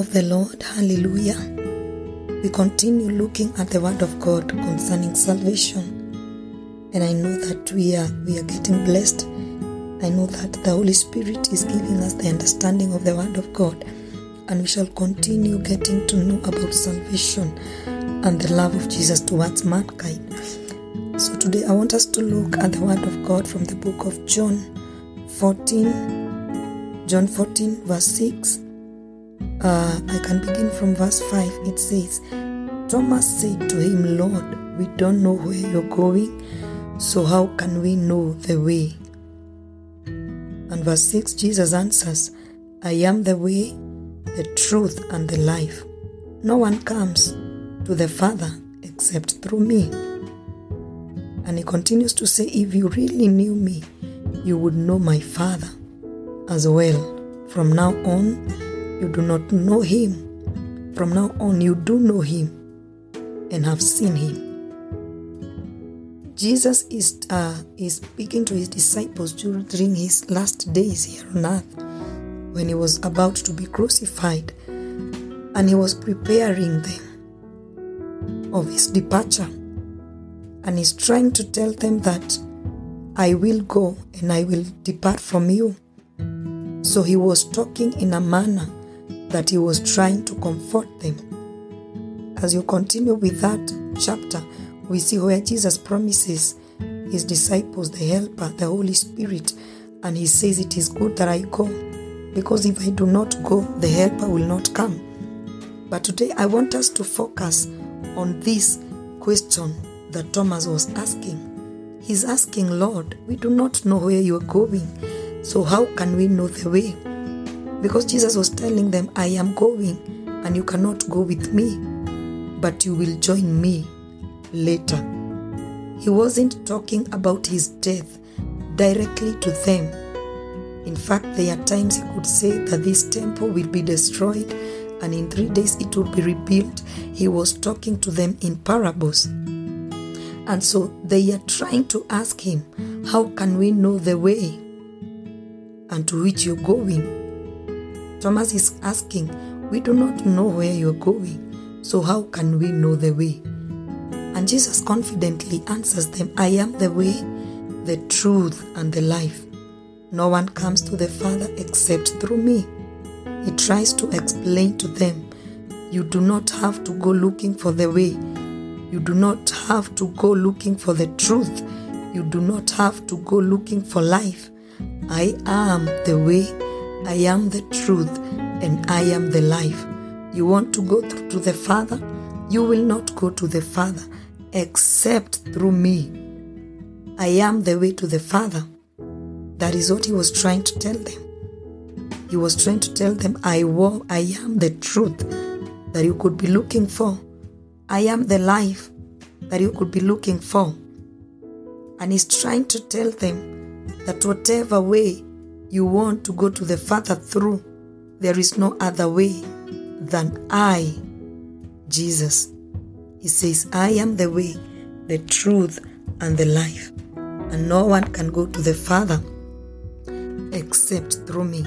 of the Lord. Hallelujah. We continue looking at the word of God concerning salvation. And I know that we are we are getting blessed. I know that the Holy Spirit is giving us the understanding of the word of God. And we shall continue getting to know about salvation and the love of Jesus towards mankind. So today I want us to look at the word of God from the book of John 14 John 14 verse 6 uh, I can begin from verse 5. It says, Thomas said to him, Lord, we don't know where you're going, so how can we know the way? And verse 6, Jesus answers, I am the way, the truth, and the life. No one comes to the Father except through me. And he continues to say, If you really knew me, you would know my Father as well. From now on, you do not know him. From now on, you do know him and have seen him. Jesus is, uh, is speaking to his disciples during his last days here on earth when he was about to be crucified and he was preparing them of his departure. And he's trying to tell them that I will go and I will depart from you. So he was talking in a manner that he was trying to comfort them. As you continue with that chapter, we see where Jesus promises his disciples the Helper, the Holy Spirit, and he says, It is good that I go, because if I do not go, the Helper will not come. But today I want us to focus on this question that Thomas was asking. He's asking, Lord, we do not know where you are going, so how can we know the way? Because Jesus was telling them, I am going and you cannot go with me, but you will join me later. He wasn't talking about his death directly to them. In fact, there are times he could say that this temple will be destroyed and in three days it will be rebuilt. He was talking to them in parables. And so they are trying to ask him, How can we know the way and to which you're going? Thomas is asking, We do not know where you're going, so how can we know the way? And Jesus confidently answers them, I am the way, the truth, and the life. No one comes to the Father except through me. He tries to explain to them, You do not have to go looking for the way. You do not have to go looking for the truth. You do not have to go looking for life. I am the way, I am the truth, and I am the life. You want to go to the Father? You will not go to the Father except through me. I am the way to the Father. That is what he was trying to tell them. He was trying to tell them, I, I am the truth that you could be looking for. I am the life that you could be looking for. And he's trying to tell them that whatever way you want to go to the Father through, there is no other way than I, Jesus. He says, I am the way, the truth, and the life. And no one can go to the Father except through me.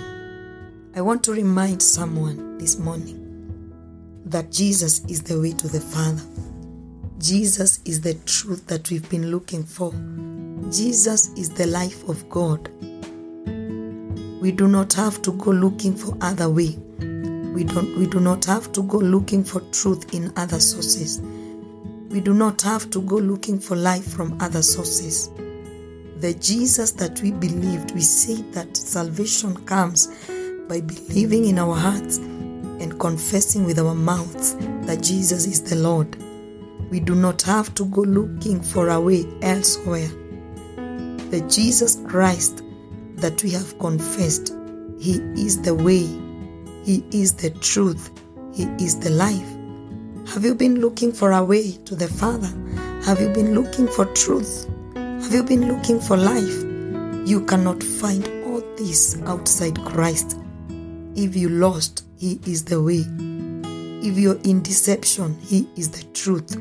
I want to remind someone this morning that Jesus is the way to the Father. Jesus is the truth that we've been looking for. Jesus is the life of God. We do not have to go looking for other way. We don't we do not have to go looking for truth in other sources. We do not have to go looking for life from other sources. The Jesus that we believed, we say that salvation comes by believing in our hearts and confessing with our mouths that Jesus is the Lord. We do not have to go looking for a way elsewhere. The Jesus Christ that we have confessed, He is the way, He is the truth, He is the life. Have you been looking for a way to the Father? Have you been looking for truth? Have you been looking for life? You cannot find all this outside Christ. If you lost, He is the way. If you're in deception, He is the truth.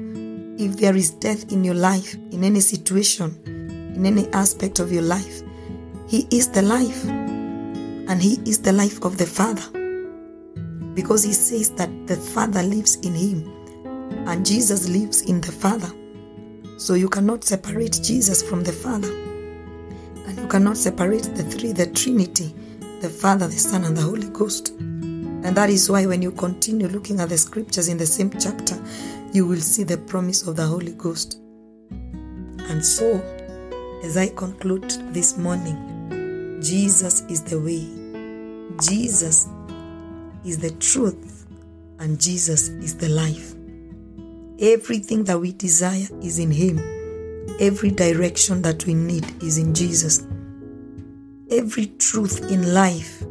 If there is death in your life, in any situation, in any aspect of your life, He is the life. And He is the life of the Father. because he says that the Father lives in him and Jesus lives in the Father. So you cannot separate Jesus from the Father. And you cannot separate the three, the Trinity, the Father, the Son, and the Holy Ghost. And that is why when you continue looking at the scriptures in the same chapter, you will see the promise of the Holy Ghost. And so, as I conclude this morning, Jesus is the way, Jesus is the truth, and Jesus is the life. Everything that we desire is in Him. Every direction that we need is in Jesus. Every truth in life.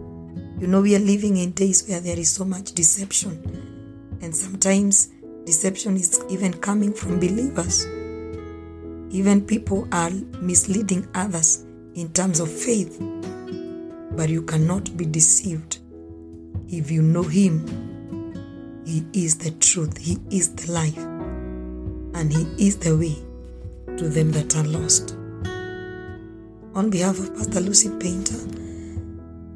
You know, we are living in days where there is so much deception. And sometimes deception is even coming from believers. Even people are misleading others in terms of faith. But you cannot be deceived if you know Him. He is the truth, He is the life, and He is the way to them that are lost. On behalf of Pastor Lucy Painter,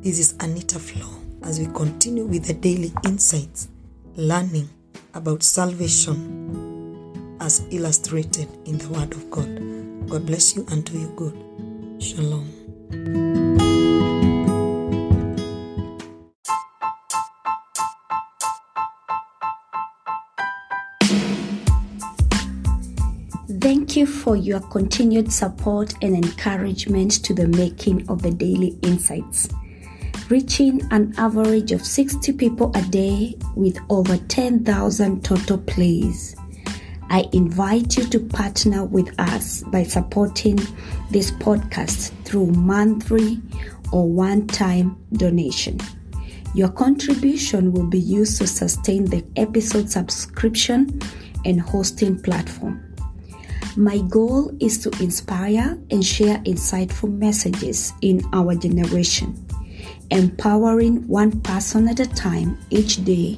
this is Anita Flo as we continue with the daily insights, learning about salvation as illustrated in the Word of God. God bless you and do you good. Shalom. Thank you for your continued support and encouragement to the making of the Daily Insights, reaching an average of 60 people a day with over 10,000 total plays. I invite you to partner with us by supporting this podcast through monthly or one time donation. Your contribution will be used to sustain the episode subscription and hosting platform. My goal is to inspire and share insightful messages in our generation, empowering one person at a time each day